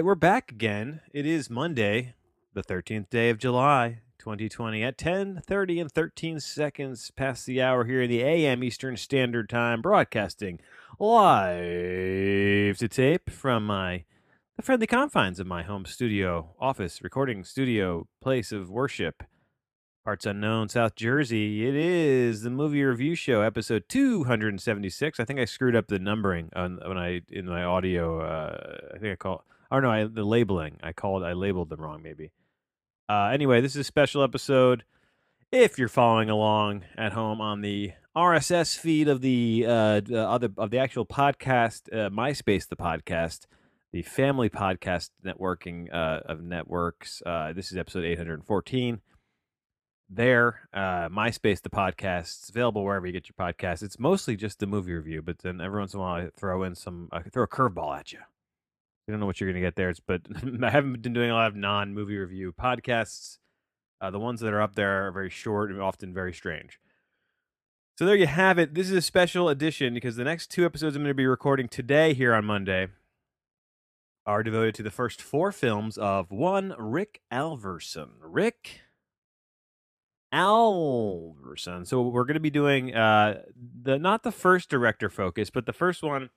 Right, we're back again. It is Monday, the 13th day of July, 2020 at 10:30 and 13 seconds past the hour here in the AM Eastern Standard Time broadcasting live to tape from my the friendly confines of my home studio, office, recording studio, place of worship. Parts unknown, South Jersey. It is the movie review show, episode 276. I think I screwed up the numbering on, when I in my audio. Uh, I think I call. Or no, I, the labeling. I called. I labeled them wrong. Maybe. Uh, anyway, this is a special episode. If you're following along at home on the RSS feed of the uh, the other of the actual podcast, uh, MySpace, the podcast, the Family Podcast Networking uh, of networks. Uh, this is episode 814 there. Uh, MySpace, the podcast, it's available wherever you get your podcasts. It's mostly just the movie review, but then every once in a while I throw in some, I throw a curveball at you. Don't know what you're going to get there, but I haven't been doing a lot of non movie review podcasts. Uh, the ones that are up there are very short and often very strange. So there you have it. This is a special edition because the next two episodes I'm going to be recording today here on Monday are devoted to the first four films of one Rick Alverson. Rick Alverson. So we're going to be doing uh, the not the first director focus, but the first one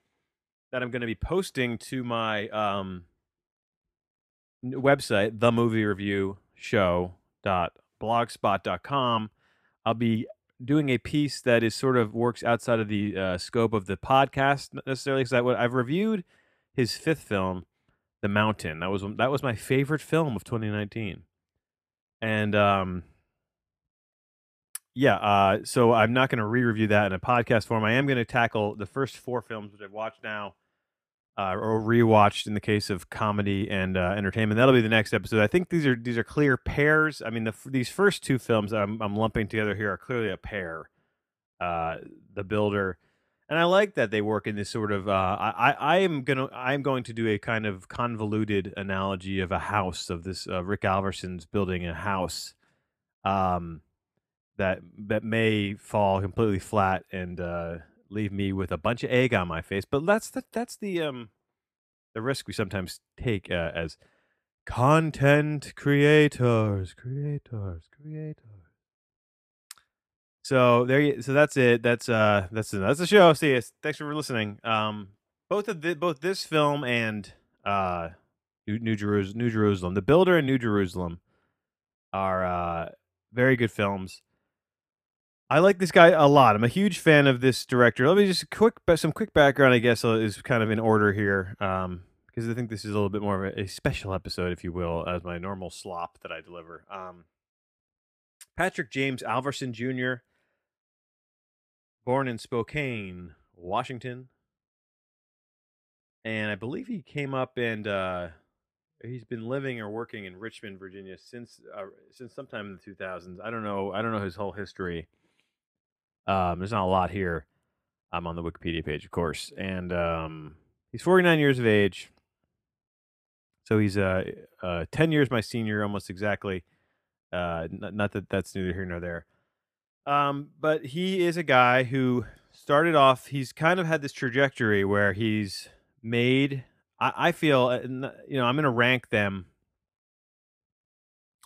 that I'm going to be posting to my um, website, the movie review. I'll be doing a piece that is sort of works outside of the uh, scope of the podcast necessarily because I've reviewed his fifth film, The Mountain. That was that was my favorite film of 2019, and um, yeah, uh, so I'm not going to re-review that in a podcast form. I am going to tackle the first four films which I've watched now, uh, or rewatched in the case of comedy and uh, entertainment. That'll be the next episode. I think these are these are clear pairs. I mean, the, these first two films I'm, I'm lumping together here are clearly a pair. Uh, the Builder, and I like that they work in this sort of. Uh, I I am gonna I'm going to do a kind of convoluted analogy of a house of this uh, Rick Alverson's building a house. Um, that that may fall completely flat and uh, leave me with a bunch of egg on my face. But that's the that's the um the risk we sometimes take uh, as content creators, creators, creators. So there you so that's it. That's uh that's that's the show. See you. Thanks for listening. Um both of the, both this film and uh New, New Jerusalem New Jerusalem, The Builder and New Jerusalem are uh very good films. I like this guy a lot. I'm a huge fan of this director. Let me just quick some quick background. I guess uh, is kind of in order here, um, because I think this is a little bit more of a, a, special episode, if you will, as my normal slop that I deliver. Um, Patrick James Alverson Jr., born in Spokane, Washington, and I believe he came up and uh, he's been living or working in Richmond, Virginia since uh, since sometime in the 2000s. I don't know. I don't know his whole history. Um, there's not a lot here. I'm on the Wikipedia page, of course, and um, he's 49 years of age. So he's uh, uh 10 years my senior, almost exactly. Uh, not, not that that's neither here nor there. Um, but he is a guy who started off. He's kind of had this trajectory where he's made. I, I feel, uh, you know, I'm going to rank them.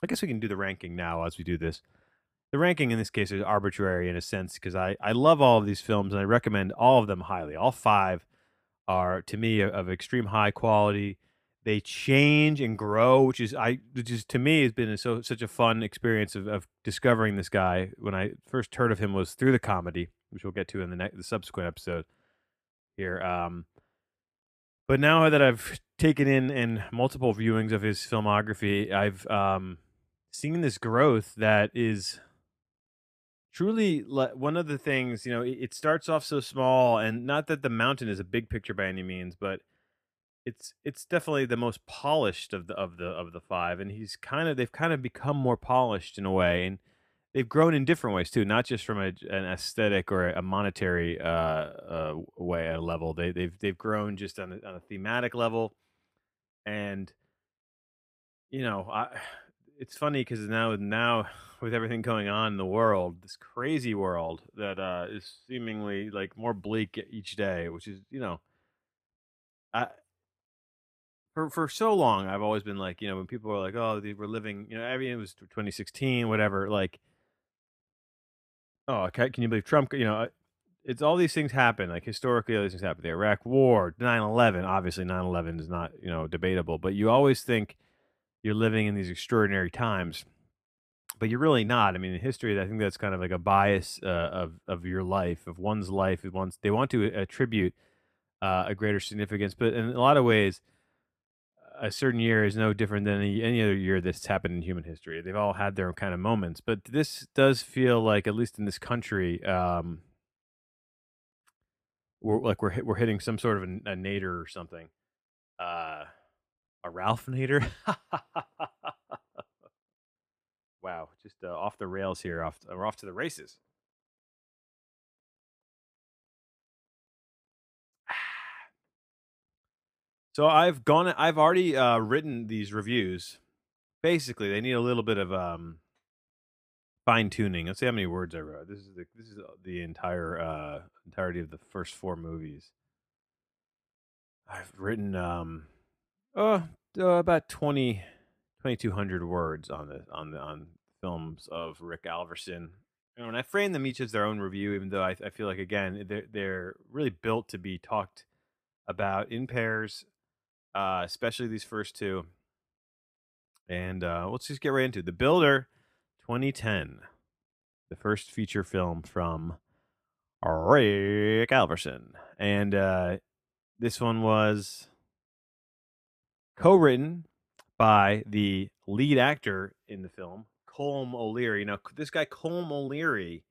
I guess we can do the ranking now as we do this the ranking in this case is arbitrary in a sense because I, I love all of these films and I recommend all of them highly. All five are to me of extreme high quality. They change and grow, which is I which is to me has been a, so such a fun experience of, of discovering this guy. When I first heard of him was through the comedy, which we'll get to in the next the subsequent episode here. Um, but now that I've taken in in multiple viewings of his filmography, I've um, seen this growth that is truly one of the things you know it starts off so small and not that the mountain is a big picture by any means but it's it's definitely the most polished of the of the of the five and he's kind of they've kind of become more polished in a way and they've grown in different ways too not just from a, an aesthetic or a monetary uh, uh way a level. They they've they've grown just on a, on a thematic level and you know i it's funny because now now with everything going on in the world, this crazy world that uh, is seemingly like more bleak each day, which is you know, I for for so long, I've always been like, you know, when people are like, "Oh, they were living," you know, I mean, it was 2016, whatever. Like, oh, can, can you believe Trump? You know, uh, it's all these things happen. Like historically, all these things happen. The Iraq War, 9/11. Obviously, 9/11 is not you know debatable, but you always think you're living in these extraordinary times, but you're really not. I mean, in history, I think that's kind of like a bias uh, of of your life, of one's life. Once they want to attribute uh, a greater significance, but in a lot of ways a certain year is no different than any, any other year that's happened in human history. They've all had their own kind of moments, but this does feel like, at least in this country, um, we're like we're we're hitting some sort of a, a nadir or something. Uh, a Ralph Nader. wow, just uh, off the rails here. Off, we're off to the races. So I've gone. I've already uh, written these reviews. Basically, they need a little bit of um, fine tuning. Let's see how many words I wrote. This is the this is the entire uh, entirety of the first four movies. I've written um, uh, uh about 20, 2200 words on the on the on films of Rick Alverson. And when I frame them each as their own review, even though I, I feel like again they're they're really built to be talked about in pairs uh, especially these first two. And uh, let's just get right into it. The Builder 2010, the first feature film from Rick Alverson. And uh, this one was co written by the lead actor in the film, Colm O'Leary. Now, this guy, Colm O'Leary,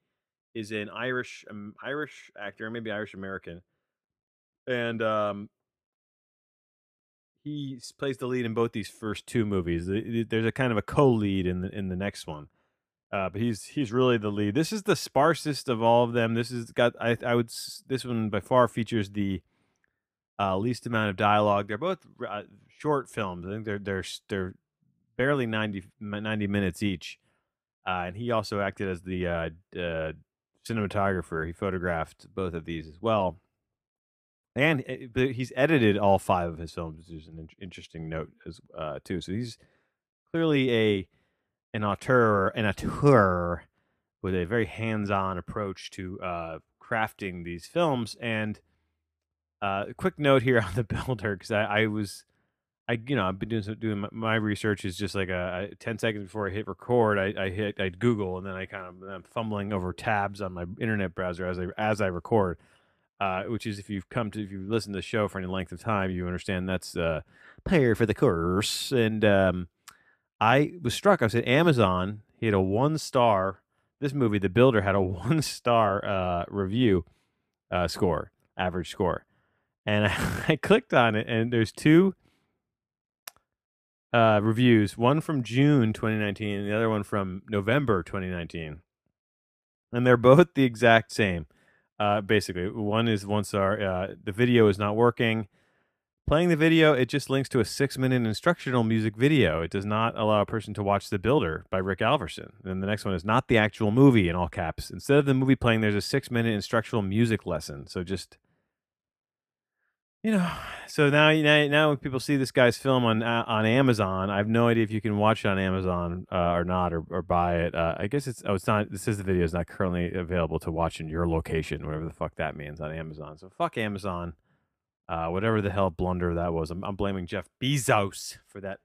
is an Irish um, Irish actor, maybe Irish American. And um, he plays the lead in both these first two movies. There's a kind of a co-lead in the in the next one, uh, but he's he's really the lead. This is the sparsest of all of them. This is got I I would this one by far features the uh, least amount of dialogue. They're both uh, short films. I think they're they're they're barely 90, 90 minutes each. Uh, and he also acted as the uh, uh, cinematographer. He photographed both of these as well and eh, he's edited all five of his films, which is an interesting note as uh, too. So he's clearly a an auteur, an auteur with a very hands-on approach to uh, crafting these films. And uh, a quick note here on the builder, because I, I, was, I you know, I've been doing some, doing my, my, research is just like a, a, ten seconds before I hit record, I, I hit I Google, and then I kind of I'm fumbling over tabs on my internet browser as I as I record uh, which is if you've come to if you've listened to the show for any length of time, you understand that's uh, pair for the course. And um, I was struck. I said Amazon. Had a one star. This movie, The Builder, had a one star uh, review uh, score, average score, and I, I, clicked on it, and there's two uh, reviews. One from June 2019, and the other one from November 2019, and they're both the exact same. Uh, basically, one is once our uh, the video is not working. Playing the video, it just links to a six-minute instructional music video. It does not allow a person to watch The Builder by Rick Alverson. And the next one is not the actual movie in all caps. Instead of the movie playing, there's a six-minute instructional music lesson. So just you know, so now now now when people see this guy's film on uh, on Amazon, I have no idea if you can watch it on Amazon uh, or not, or, or buy it. Uh, I guess it's oh, it's not. This says the video is not currently available to watch in your location, whatever the fuck that means on Amazon. So fuck Amazon, uh, whatever the hell blunder that was. I'm, I'm blaming Jeff Bezos for that.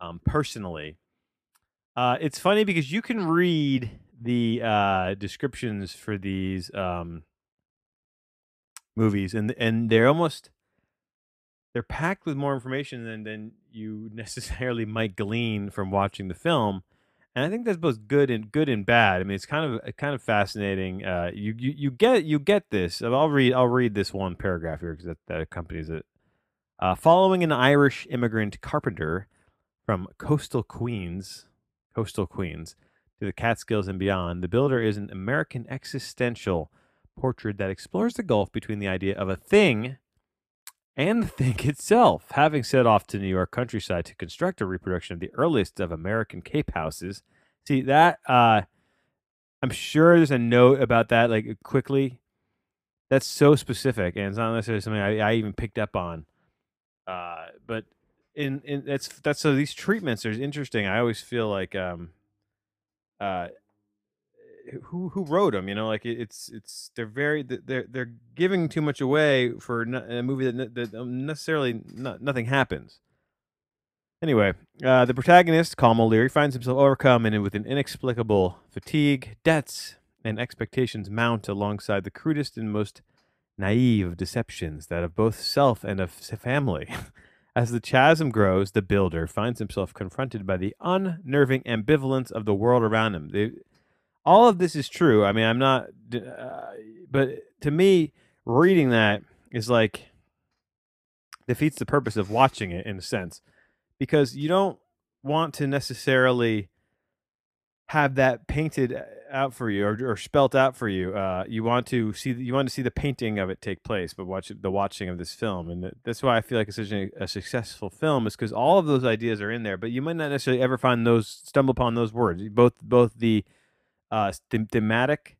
Um, personally, uh, it's funny because you can read the uh, descriptions for these um, movies, and and they're almost they're packed with more information than than you necessarily might glean from watching the film. And I think that's both good and good and bad. I mean, it's kind of kind of fascinating. Uh, you, you you get you get this. I'll read I'll read this one paragraph here because that, that accompanies it. Uh, following an Irish immigrant carpenter from coastal Queens, coastal Queens, to the Catskills and beyond, the builder is an American existential portrait that explores the gulf between the idea of a thing and the thing itself. Having set off to New York countryside to construct a reproduction of the earliest of American Cape houses. See that uh I'm sure there's a note about that like quickly. That's so specific and it's not necessarily something I, I even picked up on. Uh but in in that's that's so these treatments are interesting. I always feel like um uh who who wrote them you know like it, it's it's they're very they're they're giving too much away for a movie that, that necessarily not, nothing happens anyway uh, the protagonist Colm O'Leary finds himself overcome and with an inexplicable fatigue debts and expectations mount alongside the crudest and most naive deceptions that of both self and of family As the chasm grows, the builder finds himself confronted by the unnerving ambivalence of the world around him. All of this is true. I mean, I'm not, uh, but to me, reading that is like defeats the purpose of watching it in a sense because you don't want to necessarily have that painted out for you or, or spelt out for you. Uh, you want to see you want to see the painting of it take place, but watch the watching of this film, and that's why I feel like it's such a, a successful film is because all of those ideas are in there, but you might not necessarily ever find those stumble upon those words. Both both the uh, them- thematic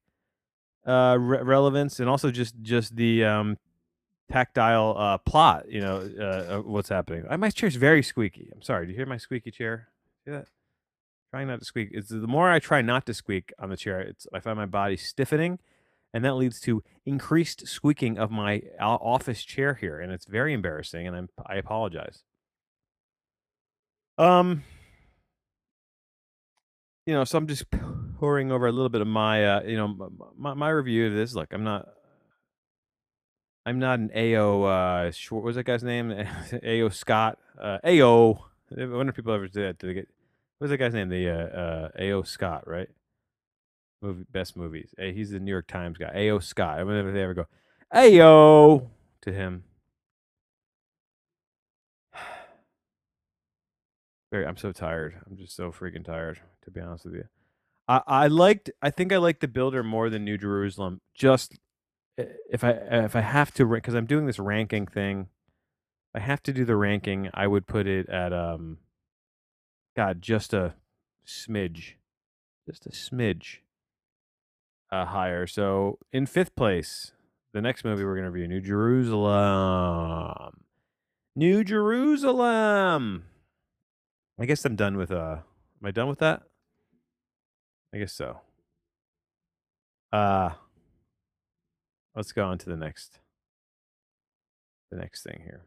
uh, re- relevance and also just just the um, tactile uh, plot. You know uh, what's happening. My chair's very squeaky. I'm sorry. Do you hear my squeaky chair? That? Trying not to squeak. It's the more I try not to squeak on the chair, it's I find my body stiffening, and that leads to increased squeaking of my office chair here, and it's very embarrassing. And I'm I apologize. Um, you know, so I'm just pouring over a little bit of my, uh, you know, my, my review of this. Look, I'm not, I'm not an AO. Uh, short, what was that guy's name? AO Scott. Uh, AO. I wonder if people ever do that. Do they get What's that guy's name? The uh, uh, A.O. Scott, right? Movie best movies. Hey, he's the New York Times guy. A.O. Scott. I wonder if they ever go, AO to him. Very. I'm so tired. I'm just so freaking tired. To be honest with you, I I liked. I think I liked the Builder more than New Jerusalem. Just if I if I have to because I'm doing this ranking thing. I have to do the ranking. I would put it at um God, just a smidge, just a smidge uh, higher. So in fifth place, the next movie we're gonna review, New Jerusalem. New Jerusalem. I guess I'm done with uh am I done with that? I guess so. Uh let's go on to the next the next thing here.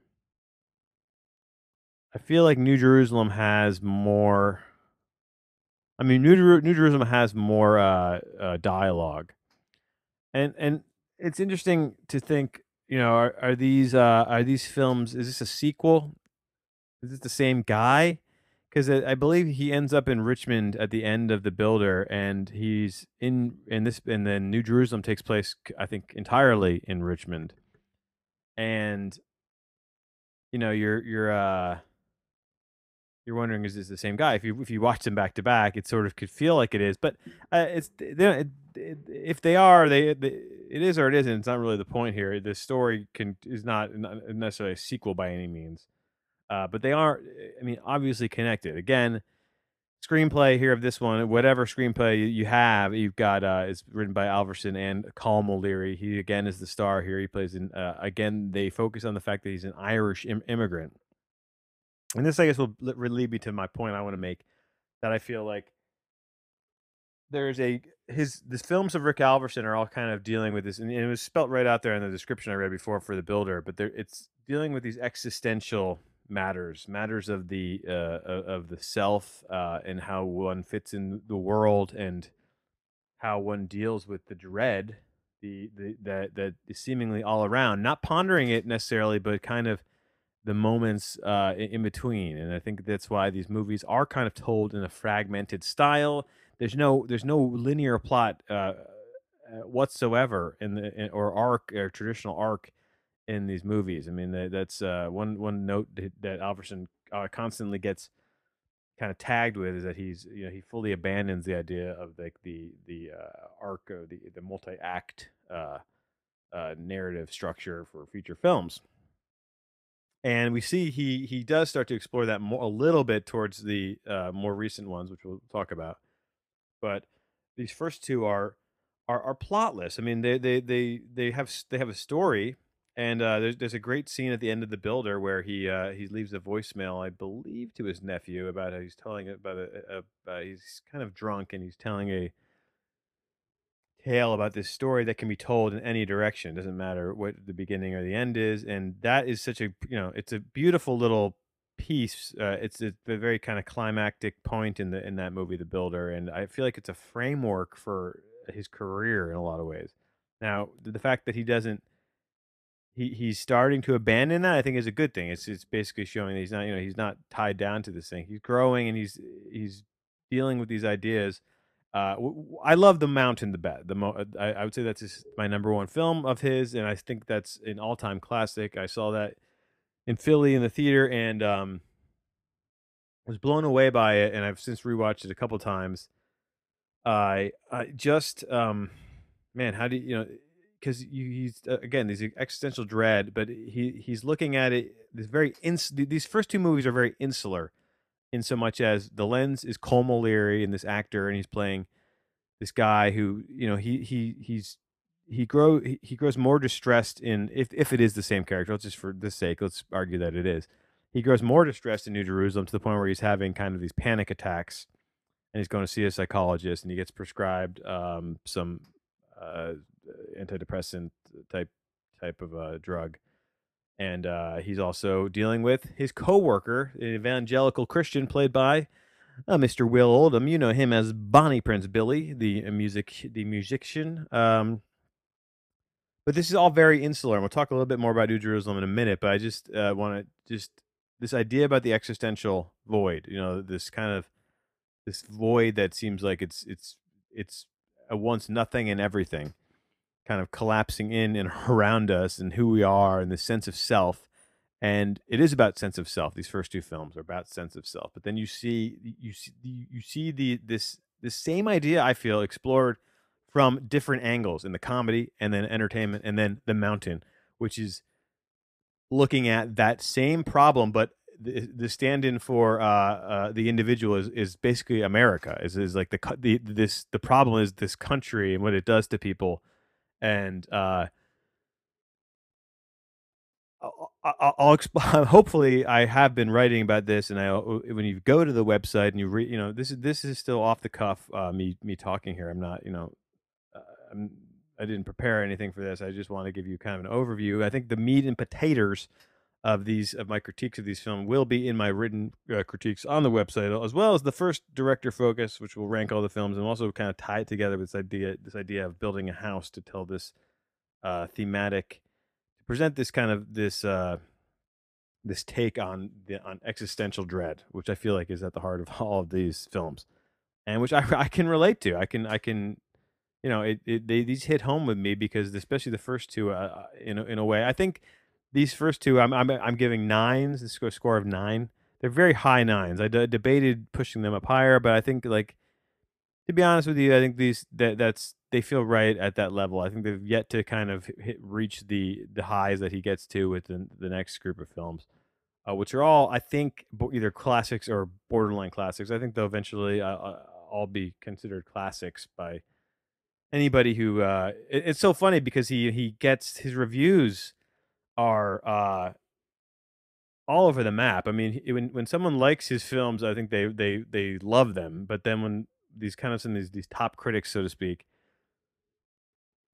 I feel like New Jerusalem has more. I mean, New, Jer- New Jerusalem has more uh, uh, dialogue, and and it's interesting to think. You know, are, are these uh, are these films? Is this a sequel? Is this the same guy? Because I believe he ends up in Richmond at the end of the Builder, and he's in in this, and then New Jerusalem takes place, I think, entirely in Richmond, and you know, you're you're uh you're wondering is this the same guy? If you if you watch them back to back, it sort of could feel like it is, but uh, it's they, it, it, if they are, they, they, it is or it isn't. It's not really the point here. The story can is not, not necessarily a sequel by any means, uh, but they are. I mean, obviously connected. Again, screenplay here of this one, whatever screenplay you have, you've got uh, it's written by Alverson and Colm O'Leary. He again is the star here. He plays in. Uh, again, they focus on the fact that he's an Irish Im- immigrant and this, I guess, will lead me to my point I want to make that I feel like there's a his the films of Rick Alverson are all kind of dealing with this, and it was spelt right out there in the description I read before for the builder. But there, it's dealing with these existential matters, matters of the uh, of the self, uh, and how one fits in the world, and how one deals with the dread, the the that that is seemingly all around. Not pondering it necessarily, but kind of the moments uh, in between, and I think that's why these movies are kind of told in a fragmented style. There's no there's no linear plot uh, uh whatsoever in the in, or arc or traditional arc in these movies. I mean that, that's uh, one one note that Alverson uh, constantly gets kind of tagged with is that he's you know he fully abandons the idea of like the the uh, arc of the the multi act uh, uh, narrative structure for feature films and we see he he does start to explore that more a little bit towards the uh, more recent ones, which we'll talk about. But these first two are are are plotless. I mean, they they they they have they have a story, And, uh, there's there's a great scene at the end of The Builder where he, uh, he leaves a voicemail, I believe, to his nephew about how he's telling it about a a a he's kind of drunk and he's telling a tale about this story that can be told in any direction. It doesn't matter what the beginning or the end is, and that is such a you know, it's a beautiful little piece. Uh, it's a, a very kind of climactic point in the in that movie, The Builder, and I feel like it's a framework for his career in a lot of ways. Now, the fact that he doesn't he he's starting to abandon that, I think, is a good thing. It's it's basically showing that he's not you know he's not tied down to this thing. He's growing and he's he's dealing with these ideas uh, I love The Mountain the best. The mo- uh, I, I would say that's my number one film of his, and I think that's an all time classic. I saw that in Philly in the theater and um, was blown away by it, and I've since rewatched it a couple times. I I just um, man, how do you, you know? Because he's uh, again these existential dread, but he he's looking at it. This very ins- these first two movies are very insular in so much as the lens is Colm O'Leary and this actor, and he's playing this guy who you know he he he's he grow he, grows more distressed in if if it is the same character. Let's just for the sake, let's argue that it is. He grows more distressed in New Jerusalem to the point where he's having kind of these panic attacks, and he's going to see a psychologist, and he gets prescribed um, some uh, antidepressant type type of uh, drug and uh, he's also dealing with his coworker, an evangelical Christian played by uh, Mr. Will Oldham. You know him as Bonnie Prince Billy, the uh, music the musician. Um, but this is all very insular, and we'll talk a little bit more about New Jerusalem in a minute. But I just uh, want to just this idea about the existential void. You know, this kind of this void that seems like it's it's it's a once nothing and everything kind of collapsing in and around us and who we are and the sense of self and it is about sense of self these first two films are about sense of self but then you see you see you see the this this same idea i feel explored from different angles in the comedy and then entertainment and then the mountain which is looking at that same problem but the, the stand-in for uh, uh, the individual is, is basically America. Is is like the the this the problem is this country and what it does to people and uh, I'll, I'll, I'll hopefully I have been writing about this, and I when you go to the website and you read, you know, this is this is still off the cuff. Uh, me me talking here. I'm not, you know, uh, I'm, I didn't prepare anything for this. I just want to give you kind of an overview. I think the meat and potatoes of these of my critiques of these films will be in my written uh, critiques on the website, as well as the first director focus, which will rank all the films and also kind of tie it together with this idea this idea of building a house to tell this uh, thematic, to present this kind of this uh, this take on the on existential dread, which I feel like is at the heart of all of these films, and which I I can relate to. I can I can you know it, it they these hit home with me because especially the first two uh, uh in a, in a way I think these first two, I'm I'm I'm giving nines. This score score of nine. They're very high nines. I d- debated pushing them up higher, but I think like to be honest with you, I think these that that's they feel right at that level. I think they've yet to kind of hit, reach the the highs that he gets to with the, the next group of films, uh, which are all I think either classics or borderline classics. I think they'll eventually uh, uh, all be considered classics by anybody who. Uh, it, it's so funny because he he gets his reviews are uh, all over the map. I mean, when when someone likes his films, I think they they they love them. But then when these kind of some of these these top critics, so to speak,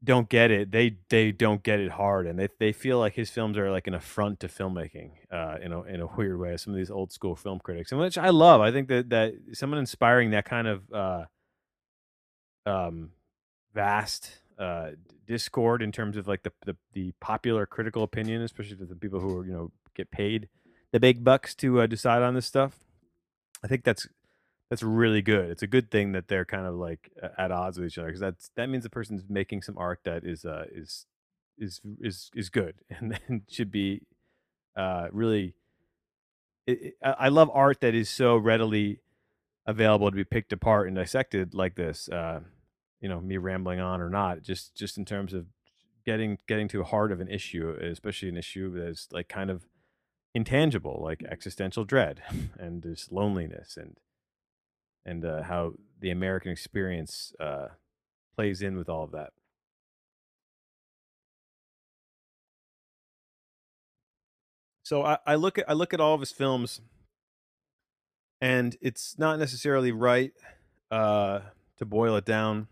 don't get it, they they don't get it hard, and they they feel like his films are like an affront to filmmaking, uh, in a in a weird way. Some of these old school film critics, and which I love. I think that that someone inspiring that kind of uh, um, vast uh, discord in terms of like the, the, the popular critical opinion, especially for the people who are you know get paid the big bucks to uh, decide on this stuff. I think that's that's really good. It's a good thing that they're kind of like at odds with each other because that's that means the person's making some art that is uh is is is is good and, and should be uh really. It, it, I love art that is so readily available to be picked apart and dissected like this. Uh, you know me rambling on or not just just in terms of getting getting to the heart of an issue especially an issue that's like kind of intangible like existential dread and this loneliness and and uh, how the american experience uh, plays in with all of that. So I, I look at I look at all of his films, and it's not necessarily right uh, to boil it down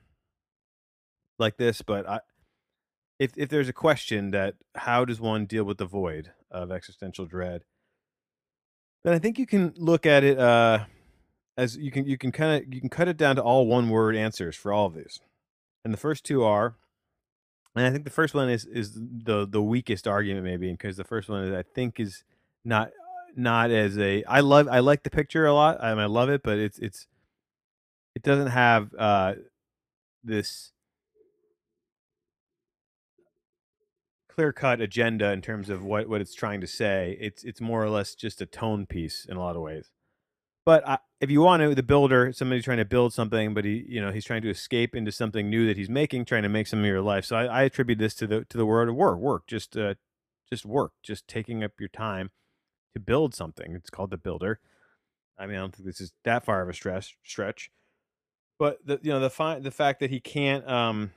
like this, but I, if if there's a question that how does one deal with the void of existential dread, then I think you can look at it uh, as you can you can kind of you can cut it down to all one word answers for all of these, and the first two are, and I think the first one is is the the weakest argument maybe because the first one is I think is not not as a I love I like the picture a lot I, mean, I love it but it's it's it doesn't have uh this clear cut agenda in terms of what what it's trying to say. It's it's more or less just a tone piece in a lot of ways. But I, if you want to, the builder, somebody trying to build something, but he, you know, he's trying to escape into something new that he's making, trying to make something of your life. So I, I attribute this to the to the word of work, work, just uh, just work, just taking up your time to build something. It's called the builder. I mean, I don't think this is that far of a stress stretch, but the you know the fi- the fact that he can't um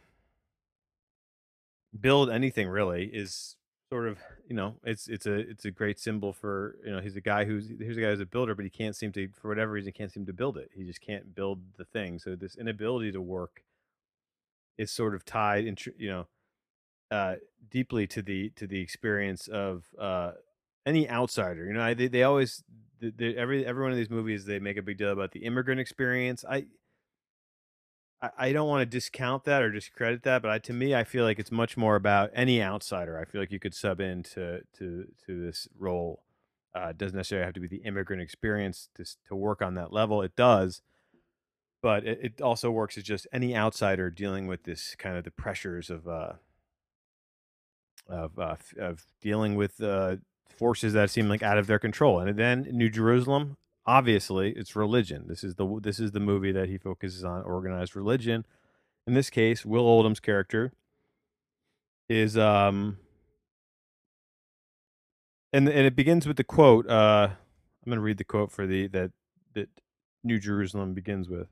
build anything really is sort of you know it's it's a it's a great symbol for you know he's a guy who's here's a guy who's a builder but he can't seem to for whatever reason can't seem to build it. He just can't build the thing. So this inability to work is sort of tied in you know uh deeply to the to the experience of uh any outsider. You know I, they, they always they, every every one of these movies they make a big deal about the immigrant experience. I I, don't want to discount that or discredit that, but I, to me, I feel like it's much more about any outsider. I feel like you could sub into to to this role. Uh, it doesn't necessarily have to be the immigrant experience to to work on that level. It does, but it, it also works as just any outsider dealing with this kind of the pressures of uh, of uh, of dealing with uh, forces that seem like out of their control. And then New Jerusalem, obviously it's religion. This is the this is the movie that he focuses on organized religion. In this case, Will Oldham's character is um and and it begins with the quote uh I'm going to read the quote for the that that New Jerusalem begins with.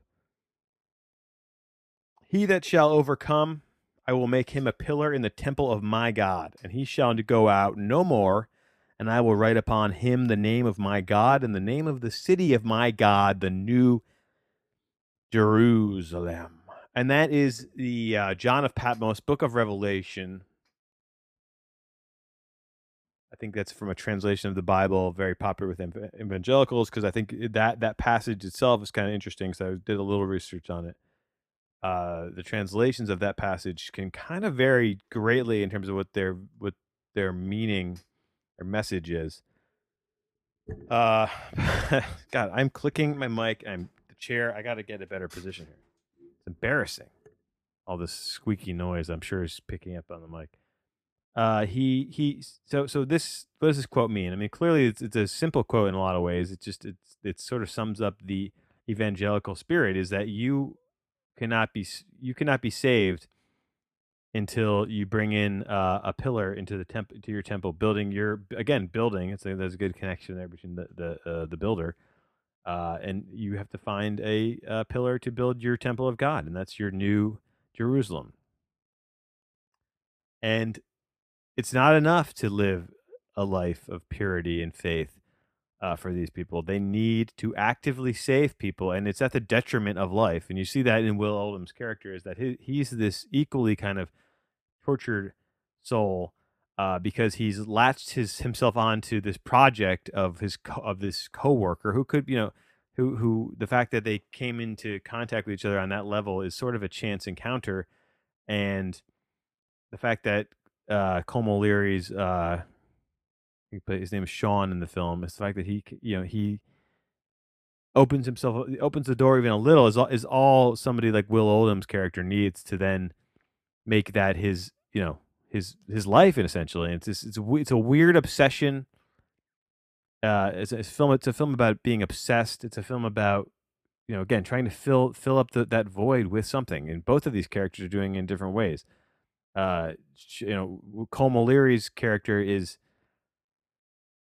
He that shall overcome I will make him a pillar in the temple of my God, and he shall go out no more and I will write upon him the name of my God and the name of the city of my God, the new Jerusalem. And that is the uh, John of Patmos, Book of Revelation. I think that's from a translation of the Bible, very popular with evangelicals, because I think that that passage itself is kind of interesting. So I did a little research on it. Uh, the translations of that passage can kind of vary greatly in terms of what their what their meaning or message is. Uh, God, I'm clicking my mic. I'm the chair. I got to get a better position here. It's embarrassing. All this squeaky noise, I'm sure, is picking up on the mic. Uh, he he. So so this. What does this quote mean? I mean, clearly it's it's a simple quote in a lot of ways. It just it's it sort of sums up the evangelical spirit. Is that you cannot be you cannot be saved until you bring in uh, a pillar into the temp to your temple, building your again building. It's a, there's a good connection there between the the uh, the builder, uh, and you have to find a, a pillar to build your temple of God, and that's your new Jerusalem. And it's not enough to live a life of purity and faith uh, for these people. They need to actively save people, and it's at the detriment of life. And you see that in Will Oldham's character is that he, he's this equally kind of tortured soul uh, because he's latched his himself onto this project of his co- of this coworker who could you know who who the fact that they came into contact with each other on that level is sort of a chance encounter, and the fact that uh, O'Leary's uh, his name is Sean in the film is the fact that he you know he opens himself opens the door even a little is all, is all somebody like Will Oldham's character needs to then make that his you know his his life and essentially it's just, it's it's a weird obsession. Uh it's a, it's a film it's a film about being obsessed. It's a film about you know again trying to fill fill up the, that void with something and both of these characters are doing in different ways. Uh you know Colm O'Leary's character is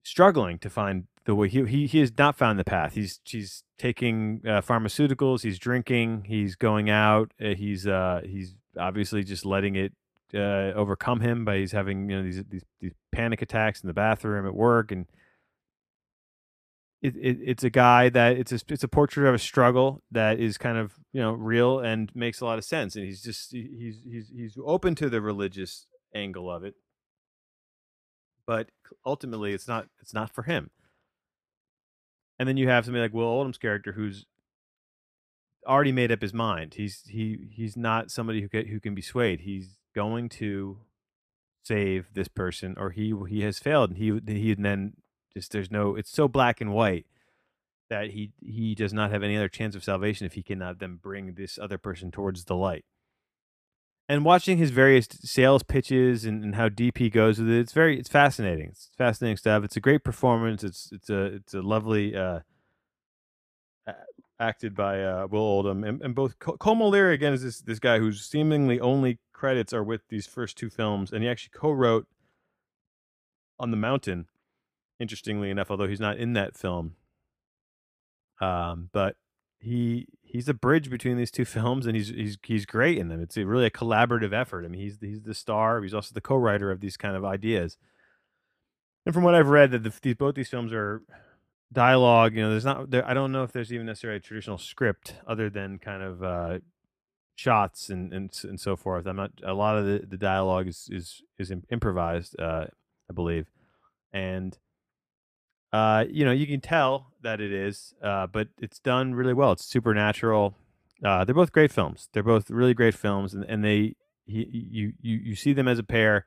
struggling to find the way he he, he has not found the path. He's he's taking uh, pharmaceuticals he's drinking he's going out uh, he's uh he's obviously just letting it uh, overcome him by he's having you know these these these panic attacks in the bathroom at work and it, it it's a guy that it's a it's a portrait of a struggle that is kind of you know real and makes a lot of sense and he's just he's he's he's open to the religious angle of it. But ultimately it's not it's not for him. And then you have somebody like Will Oldham's character who's already made up his mind. He's he he's not somebody who can, who can be swayed. He's going to save this person or he he has failed and he he then just there's no it's so black and white that he he does not have any other chance of salvation if he cannot then bring this other person towards the light. And watching his various sales pitches and, and how deep he goes with it it's very it's fascinating. It's fascinating stuff. It's a great performance. It's it's a it's a lovely uh acted by uh will oldham and, and both Co- Cole O'Leary again is this this guy whose seemingly only credits are with these first two films and he actually co-wrote on the mountain interestingly enough although he's not in that film. Um but he he's a bridge between these two films and he's he's he's great in them. It's a, really a collaborative effort. I mean he's he's the star he's also the co-writer of these kind of ideas. And from what i've read that the, these both these films are dialogue you know there's not there i don't know if there's even necessarily a traditional script other than kind of uh shots and and, and so forth i'm not a lot of the, the dialogue is is is improvised uh i believe and uh, you know, you can tell that it is, uh, but it's done really well. It's supernatural. Uh, they're both great films. They're both really great films, and, and they he, you you you see them as a pair.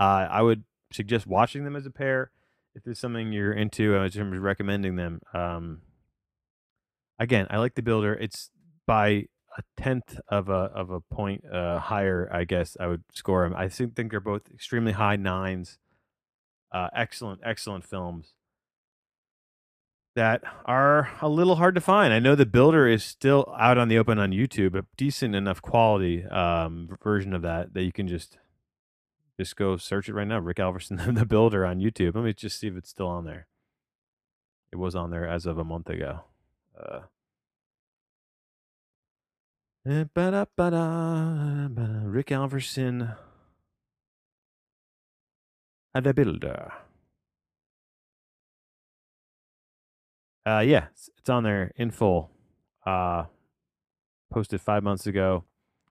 Uh, I would suggest watching them as a pair if there's something you're into. I was just recommending them. Um, again, I like the builder. It's by a tenth of a of a point uh, higher, I guess I would score them. I think think they're both extremely high nines. Uh, excellent, excellent films that are a little hard to find. I know the builder is still out on the open on YouTube, a decent enough quality um, version of that that you can just just go search it right now. Rick Alverson, the builder on YouTube. Let me just see if it's still on there. It was on there as of a month ago. Uh, eh, Rick Alverson, the builder. Uh, yeah, it's, it's on there in full. Uh, posted five months ago.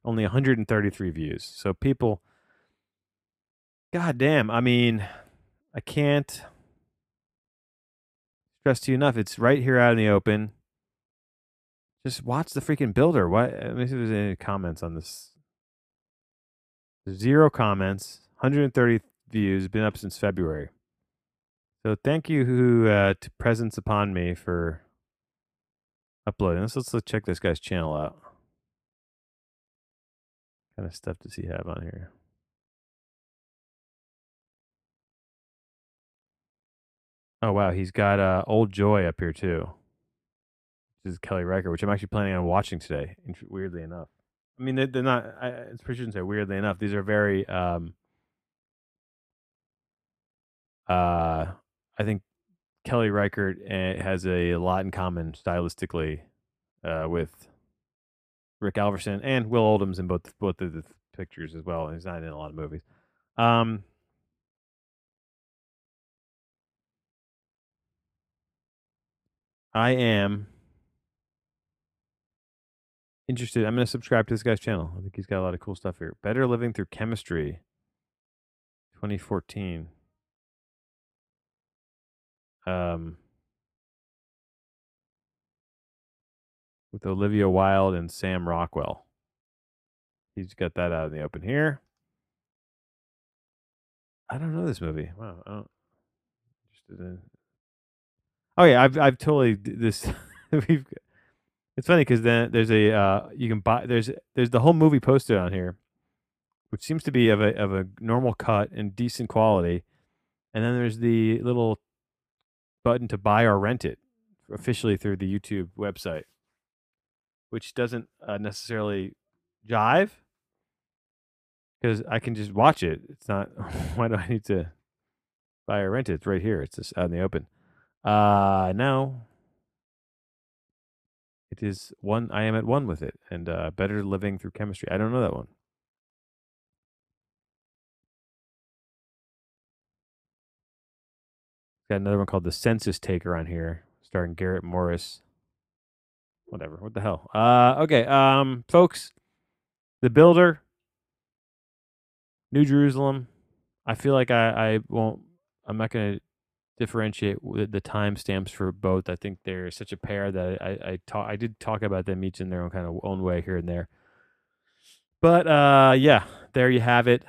Only 133 views. So people, god damn. I mean, I can't stress to you enough. It's right here out in the open. Just watch the freaking builder. What? Let me see if there's any comments on this. Zero comments. 130 views. Been up since February. So thank you who uh, to presence upon me for uploading. Let's let's check this guy's channel out. kind of stuff does he have on here? Oh wow, he's got uh, Old Joy up here too. This is Kelly Reichardt, which I'm actually planning on watching today. Weirdly enough, I mean they're, not. I I shouldn't say weirdly enough. These are very. Um, uh, I think Kelly Reichardt uh, has a lot in common stylistically uh, with Rick Alverson and Will Oldham's in both both of the pictures as well. He's not in a lot of movies. Um, I am interested. I'm going to subscribe to this guy's channel. I think he's got a lot of cool stuff here. Better Living Through Chemistry, 2014. Um, with Olivia Wilde and Sam Rockwell. He's got that out in the open here. I don't know this movie. Wow. I don't, interested in. Oh yeah, I've I've totally this. we've. It's funny because then there's a uh, you can buy there's there's the whole movie posted on here, which seems to be of a of a normal cut and decent quality, and then there's the little button to buy or rent it officially through the YouTube website, which doesn't uh, necessarily jive because I can just watch it. It's not. Why do I need to buy or rent it? It's right here. It's just out in the open. Uh, now it is one, I am at one with it and uh, better living through chemistry. I don't know that one. Got another one called The Census Taker on here, starring Garrett Morris. Whatever. What the hell? Uh, okay, um, folks, The Builder, New Jerusalem. I feel like I, I won't. I'm not gonna differentiate the timestamps for both. I think they're such a pair that I I talk I did talk about them each in their own kind of own way here and there. But uh, yeah, there you have it.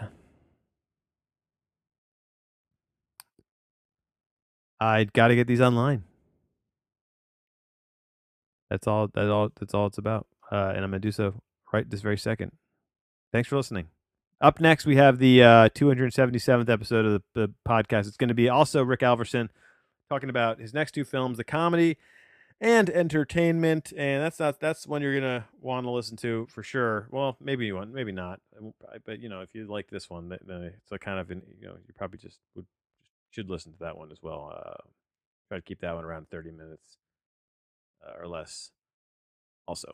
I got to get these online. That's all. That's all. That's all it's about. Uh, and I'm gonna do so right this very second. Thanks for listening. Up next, we have the uh, 277th episode of the, the podcast. It's going to be also Rick Alverson talking about his next two films, the comedy and entertainment, and that's not that's one you're gonna want to listen to for sure. Well, maybe you want, maybe not, but you know, if you like this one, then it's a kind of you know you probably just would should listen to that one as well. Uh, try to keep that one around 30 minutes uh, or less. Also,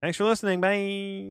thanks for listening. Bye.